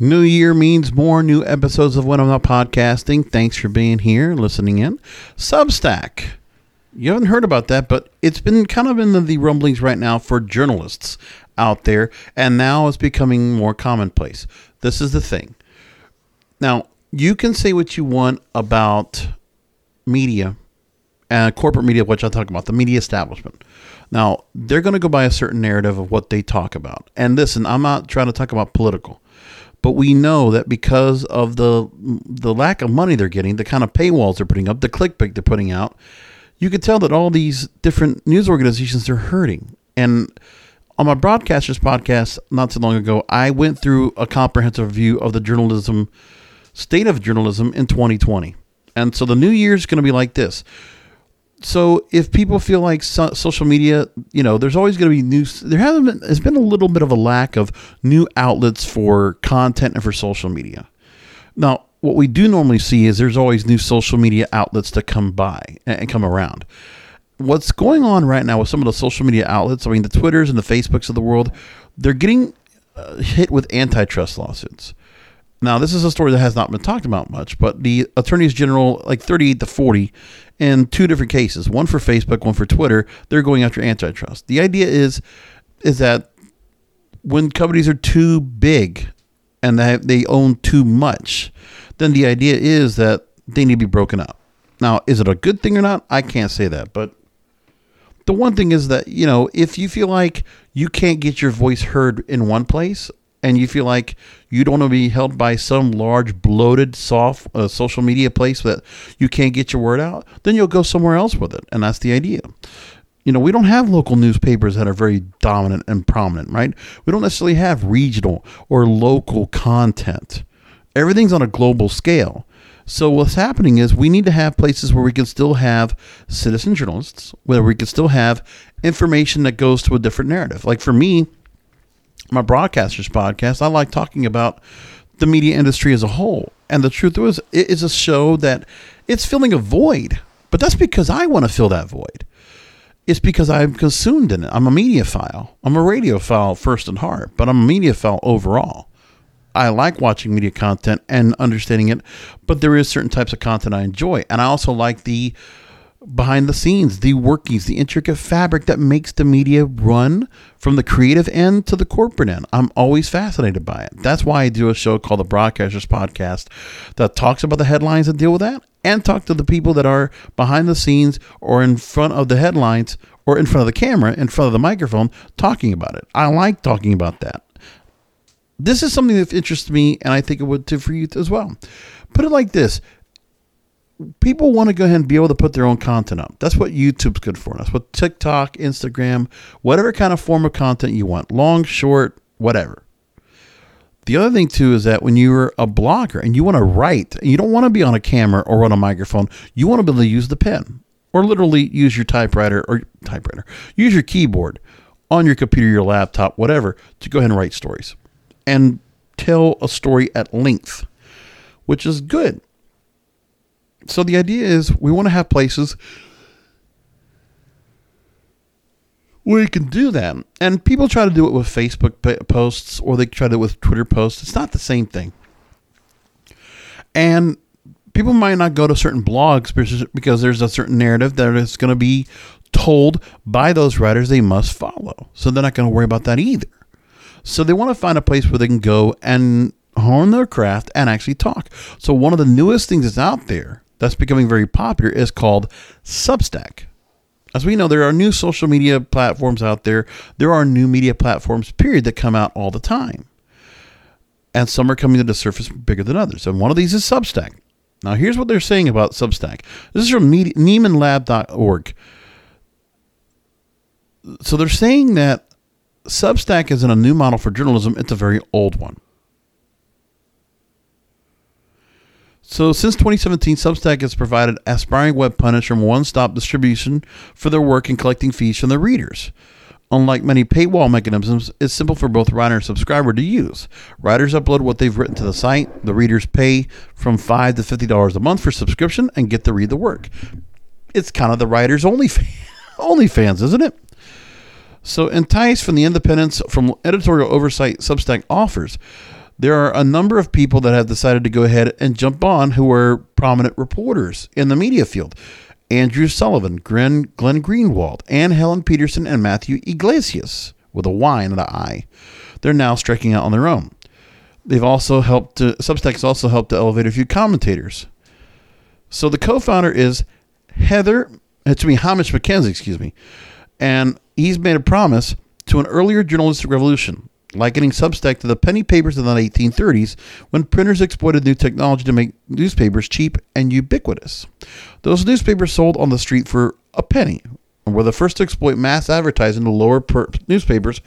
New year means more new episodes of When I'm Not Podcasting. Thanks for being here, listening in. Substack. You haven't heard about that, but it's been kind of in the, rumblings right now for journalists out there, and now it's becoming more commonplace. This is the thing. Now, you can say what you want about media and corporate media, which I talk about, the media establishment. Now, they're going to go by a certain narrative of what they talk about. And listen, I'm not trying to talk about political. But we know that because of the the lack of money they're getting, the kind of paywalls they're putting up, the clickbait they're putting out, you could tell that all these different news organizations are hurting. And on my broadcasters podcast not too long ago, I went through a comprehensive review of the journalism state of journalism in 2020. And so the new year is going to be like this so if people feel like so, social media, you know, there's always going to be new. There hasn't been. There's been a little bit of a lack of new outlets for content and for social media. Now, what we do normally see is there's always new social media outlets to come by and come around. What's going on right now with some of the social media outlets? I mean, the Twitters and the Facebooks of the world, they're getting uh, hit with antitrust lawsuits. Now, this is a story that has not been talked about much, but the attorneys general, like 38 to 40, in two different cases, one for Facebook, one for Twitter, they're going after antitrust. The idea is is that when companies are too big and they, they own too much, then the idea is that they need to be broken up. Now, is it a good thing or not? I can't say that, but the one thing is that, you know, if you feel like you can't get your voice heard in one place, and you feel like you don't want to be held by some large bloated soft uh, social media place that you can't get your word out then you'll go somewhere else with it and that's the idea. You know we don't have local newspapers that are very dominant and prominent right? We don't necessarily have regional or local content. Everything's on a global scale. So what's happening is we need to have places where we can still have citizen journalists where we can still have information that goes to a different narrative. Like for me my broadcasters podcast, I like talking about the media industry as a whole. And the truth is, it is a show that it's filling a void, but that's because I want to fill that void. It's because I'm consumed in it. I'm a mediaphile. I'm a radiophile first and heart, but I'm a mediaphile overall. I like watching media content and understanding it, but there is certain types of content I enjoy, and I also like the behind the scenes, the workings, the intricate fabric that makes the media run from the creative end to the corporate end. I'm always fascinated by it. That's why I do a show called the Broadcasters Podcast that talks about the headlines that deal with that and talk to the people that are behind the scenes or in front of the headlines or in front of the camera, in front of the microphone, talking about it. I like talking about that. This is something that interests me, and I think it would too for you as well. Put it like this people want to go ahead and be able to put their own content up. That's what YouTube's good for. That's what TikTok, Instagram, whatever kind of form of content you want, long, short, whatever. The other thing too is that when you're a blogger and you want to write, you don't want to be on a camera or on a microphone, you want to be able to use the pen or literally use your typewriter or typewriter, use your keyboard on your computer, your laptop, whatever, to go ahead and write stories and tell a story at length, which is good so the idea is we want to have places where you can do that. And people try to do it with Facebook posts or they try to do it with Twitter posts. It's not the same thing. And people might not go to certain blogs because there's a certain narrative that is going to be told by those writers they must follow. So they're not going to worry about that either. So they want to find a place where they can go and hone their craft and actually talk. So one of the newest things that's out there that's becoming very popular is called Substack. As we know, there are new social media platforms out there. There are new media platforms, period, that come out all the time. And some are coming to the surface bigger than others. And one of these is Substack. Now, here's what they're saying about Substack. This is from NiemanLab.org. So they're saying that Substack isn't a new model for journalism, it's a very old one. So, since 2017, Substack has provided aspiring web pundits from one stop distribution for their work in collecting fees from their readers. Unlike many paywall mechanisms, it's simple for both writer and subscriber to use. Writers upload what they've written to the site. The readers pay from 5 to $50 a month for subscription and get to read the work. It's kind of the writers' only, only fans, isn't it? So, enticed from the independence from editorial oversight Substack offers, there are a number of people that have decided to go ahead and jump on who are prominent reporters in the media field. Andrew Sullivan, Glenn, Glenn Greenwald, Anne Helen Petersen, and Matthew Yglesias, with a Y and an I. They're now striking out on their own. They've also helped to, Substack's also helped to elevate a few commentators. So the co-founder is Heather, uh, it's me, Hamish McKenzie, excuse me, and he's made a promise to an earlier journalistic revolution, likening Substack to the penny papers of the 1830s when printers exploited new technology to make newspapers cheap and ubiquitous. Those newspapers sold on the street for a penny and were the first to exploit mass advertising to lower per- newspapers'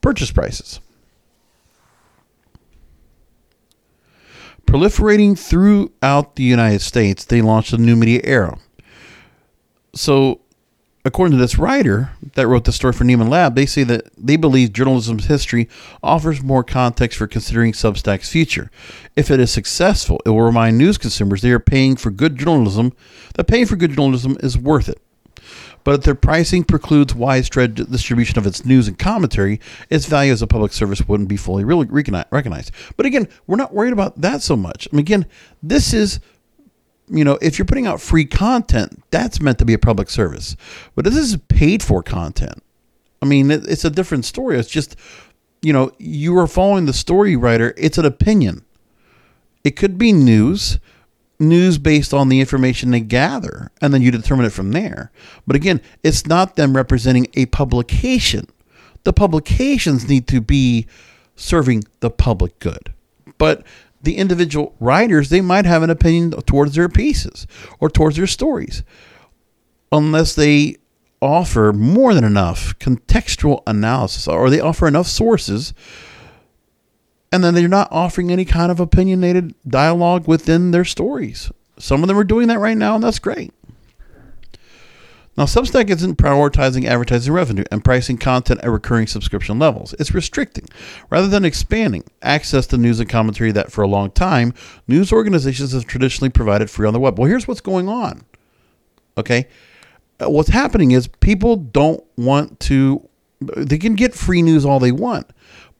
purchase prices. Proliferating throughout the United States, they launched a new media era. So, according to this writer that wrote the story for Nieman Lab, they say that they believe journalism's history offers more context for considering Substack's future. If it is successful, it will remind news consumers they are paying for good journalism, that paying for good journalism is worth it. But if their pricing precludes widespread distribution of its news and commentary, its value as a public service wouldn't be fully recognized. But again, we're not worried about that so much. I mean, again, this is you know, if you're putting out free content, that's meant to be a public service. But this is paid for content. I mean, it's a different story. It's just, you know, you are following the story writer. It's an opinion. It could be news, news based on the information they gather, and then you determine it from there. But again, it's not them representing a publication. The publications need to be serving the public good. But the individual writers, they might have an opinion towards their pieces or towards their stories, unless they offer more than enough contextual analysis or they offer enough sources and then they're not offering any kind of opinionated dialogue within their stories. Some of them are doing that right now, and that's great. Now, Substack isn't prioritizing advertising revenue and pricing content at recurring subscription levels. It's restricting, rather than expanding, access to news and commentary that for a long time, news organizations have traditionally provided free on the web. Well, here's what's going on. Okay? Uh, what's happening is people don't want to, they can get free news all they want,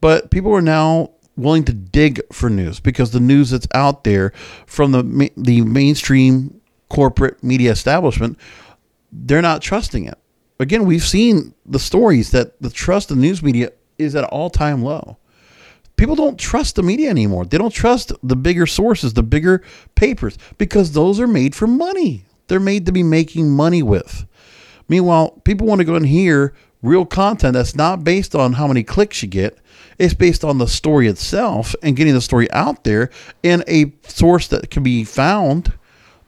but people are now willing to dig for news because the news that's out there from the, the mainstream corporate media establishment they're not trusting it. Again, we've seen the stories that the trust in news media is at all time low. People don't trust the media anymore. They don't trust the bigger sources, the bigger papers, because those are made for money. They're made to be making money with. Meanwhile, people want to go and hear real content that's not based on how many clicks you get. It's based on the story itself and getting the story out there in a source that can be found.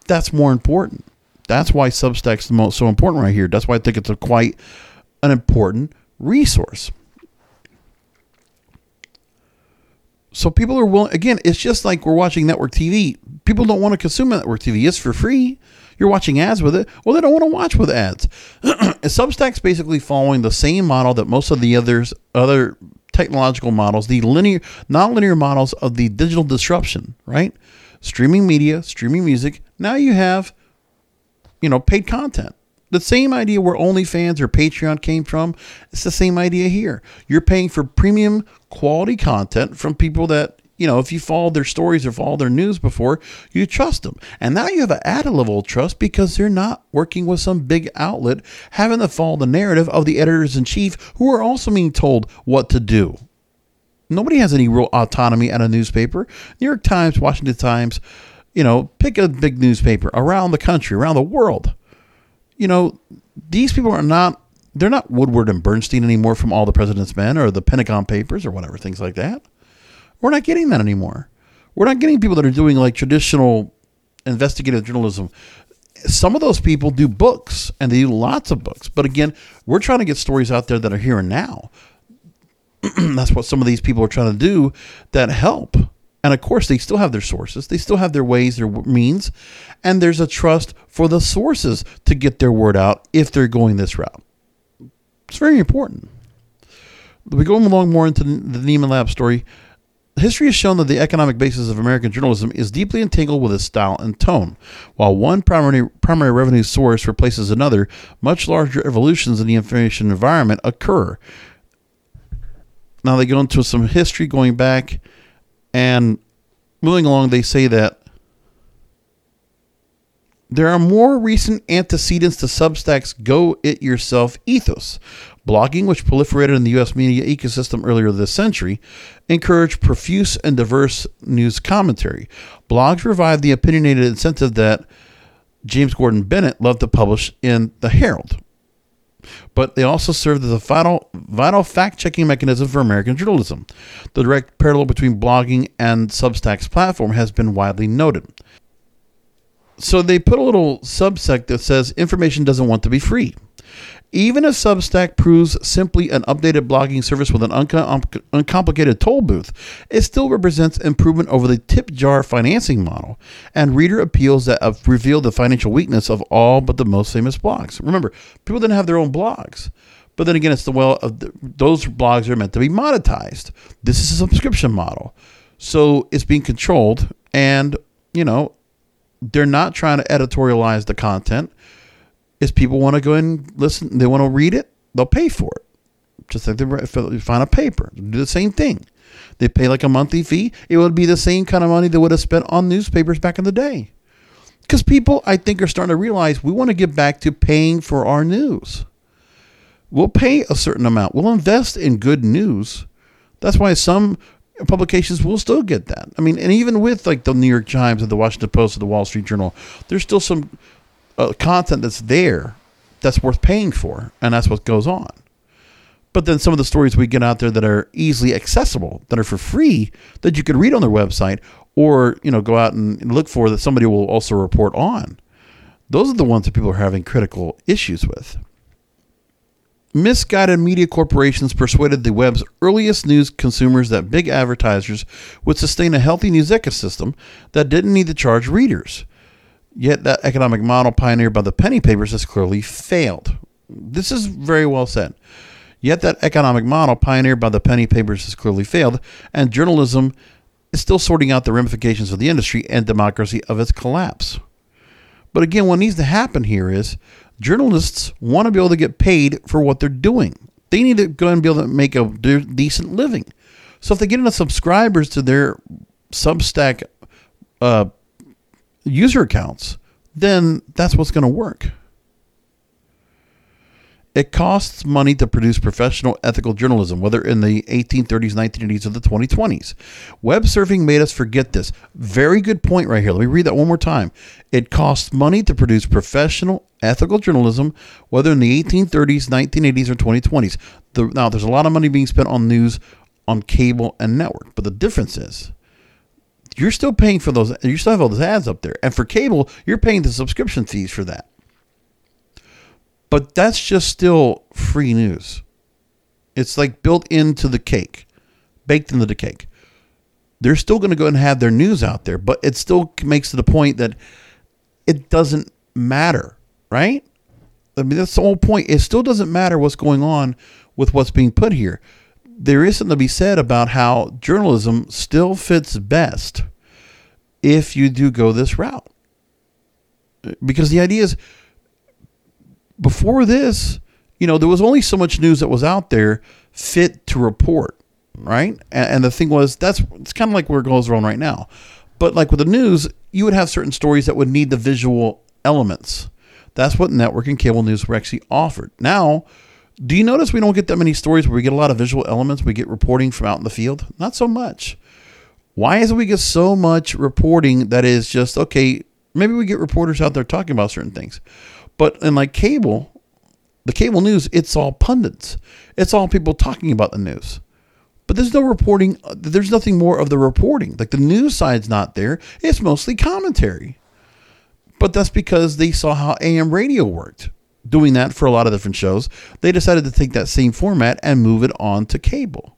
That's more important. That's why Substack's the most so important right here. That's why I think it's a quite an important resource. So people are willing. Again, it's just like we're watching network TV. People don't want to consume network TV. It's for free. You're watching ads with it. Well, they don't want to watch with ads. Substack's basically following the same model that most of the others other technological models, the linear, non-linear models of the digital disruption. Right, streaming media, streaming music. Now you have you know, paid content. The same idea where OnlyFans or Patreon came from, it's the same idea here. You're paying for premium quality content from people that, you know, if you followed their stories or followed their news before, you trust them. And now you have an added level of trust because they're not working with some big outlet having to follow the narrative of the editors in chief who are also being told what to do. Nobody has any real autonomy at a newspaper. New York Times, Washington Times, you know, pick a big newspaper around the country, around the world. You know, these people are not they're not Woodward and Bernstein anymore from All the President's Men or the Pentagon Papers or whatever, things like that. We're not getting that anymore. We're not getting people that are doing like traditional investigative journalism. Some of those people do books and they do lots of books. But again, we're trying to get stories out there that are here and now. That's what some of these people are trying to do that help. And of course, they still have their sources, they still have their ways, their means, and there's a trust for the sources to get their word out if they're going this route. It's very important. We go along more into the Nieman Lab story. History has shown that the economic basis of American journalism is deeply entangled with its style and tone. While one primary, primary revenue source replaces another, much larger evolutions in the information environment occur. Now they go into some history going back And moving along, they say that there are more recent antecedents to Substack's go it yourself ethos. Blogging, which proliferated in the US media ecosystem earlier this century, encouraged profuse and diverse news commentary. Blogs revived the opinionated incentive that James Gordon Bennett loved to publish in The Herald. But they also served as a vital, vital fact checking mechanism for American journalism. The direct parallel between blogging and Substack's platform has been widely noted so they put a little subsect that says information doesn't want to be free. Even if Substack proves simply an updated blogging service with an uncom- um, uncomplicated toll booth, it still represents improvement over the tip jar financing model and reader appeals that have revealed the financial weakness of all but the most famous blogs. Remember, people didn't have their own blogs. But then again, it's the well of the, those blogs are meant to be monetized. This is a subscription model. So it's being controlled and, you know, they're not trying to editorialize the content. Is people want to go and listen, they want to read it, they'll pay for it. Just like they find a paper, do the same thing. They pay like a monthly fee. It would be the same kind of money they would have spent on newspapers back in the day. Because people, I think, are starting to realize we want to get back to paying for our news. We'll pay a certain amount. We'll invest in good news. That's why some publications will still get that. I mean, and even with like the New York Times and the Washington Post and the Wall Street Journal, there's still some uh, content that's there that's worth paying for, and that's what goes on. But then some of the stories we get out there that are easily accessible, that are for free, that you could read on their website, or you know go out and look for that somebody will also report on. Those are the ones that people are having critical issues with. Misguided media corporations persuaded the web's earliest news consumers that big advertisers would sustain a healthy news ecosystem that didn't need to charge readers. Yet that economic model pioneered by the penny papers has clearly failed. This is very well said. Yet that economic model pioneered by the penny papers has clearly failed, and journalism is still sorting out the ramifications of the industry and democracy of its collapse. But again, what needs to happen here is journalists want to be able to get paid for what they're doing. They need to go and be able to make a decent living. So if they get enough subscribers to their Substack uh, user accounts, then that's what's going to work. It costs money to produce professional ethical journalism, whether in the 1830s, 1980s, or the 2020s. Web surfing made us forget this. Very good point right here. Let me read that one more time. It costs money to produce professional ethical journalism, whether in the 1830s, 1980s, or 2020s. The, now, there's a lot of money being spent on news on cable and network, but the difference is you're still paying for those, you still have all those ads up there. And for cable, you're paying the subscription fees for that. But that's just still free news. It's like built into the cake, baked into the cake. They're still going to go and have their news out there, but it still makes it a point that it doesn't matter, right? I mean, that's the whole point. It still doesn't matter what's going on with what's being put here. There is something to be said about how journalism still fits best if you do go this route. Because the idea is before this, you know, there was only so much news that was out there fit to report, right? And, and the thing was, that's it's kind of like where it goes wrong right now. But like with the news, you would have certain stories that would need the visual elements. That's what network and cable news were actually offered. Now, do you notice we don't get that many stories where we get a lot of visual elements? We get reporting from out in the field? Not so much. Why is it we get so much reporting that is just, okay, maybe we get reporters out there talking about certain things. But in like cable, the cable news, it's all pundits. It's all people talking about the news. But there's no reporting. There's nothing more of the reporting. Like the news side's not there. It's mostly commentary. But that's because they saw how AM radio worked. Doing that for a lot of different shows, they decided to take that same format and move it on to cable.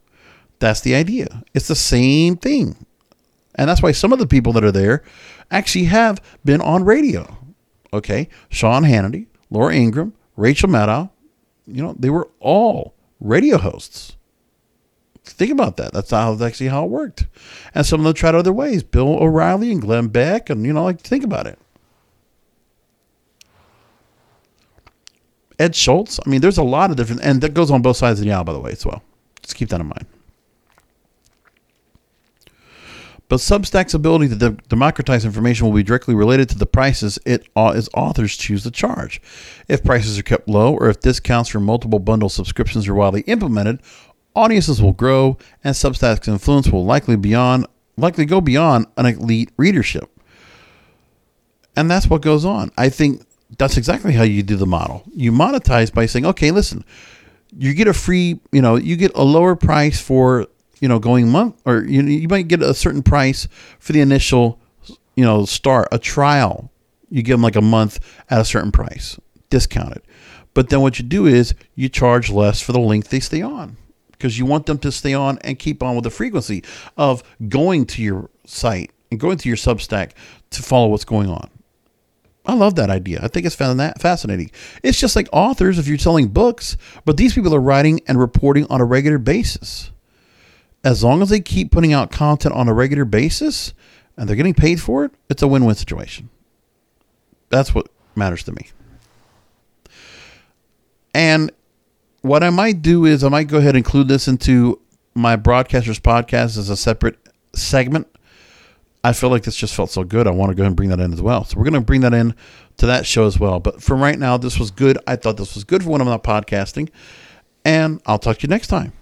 That's the idea. It's the same thing. And that's why some of the people that are there actually have been on radio. Okay, Sean Hannity, Laura Ingraham, Rachel Maddow, you know, they were all radio hosts. Think about that. That's how actually how it worked. And some of them tried other ways. Bill O'Reilly and Glenn Beck, and you know, like think about it. Ed Schultz. I mean, there's a lot of different, and that goes on both sides of the aisle, by the way, as well. Just keep that in mind. But Substack's ability to de- democratize information will be directly related to the prices it uh, its authors choose to charge. If prices are kept low, or if discounts for multiple bundle subscriptions are widely implemented, audiences will grow, and Substack's influence will likely beyond likely go beyond an elite readership. And that's what goes on. I think that's exactly how you do the model. You monetize by saying, okay, listen, you get a free, you know, you get a lower price for, you know, going month, or you, you might get a certain price for the initial, you know, start, a trial. You give them like a month at a certain price, discounted. But then what you do is you charge less for the length they stay on because you want them to stay on and keep on with the frequency of going to your site and going to your Substack to follow what's going on. I love that idea. I think it's fascinating. It's just like authors if you're selling books, but these people are writing and reporting on a regular basis. As long as they keep putting out content on a regular basis and they're getting paid for it, it's a win win situation. That's what matters to me. And what I might do is I might go ahead and include this into my broadcasters podcast as a separate segment I feel like this just felt so good. I want to go ahead and bring that in as well. So we're going to bring that in to that show as well. But from right now, this was good. I thought this was good for when I'm not podcasting. And I'll talk to you next time.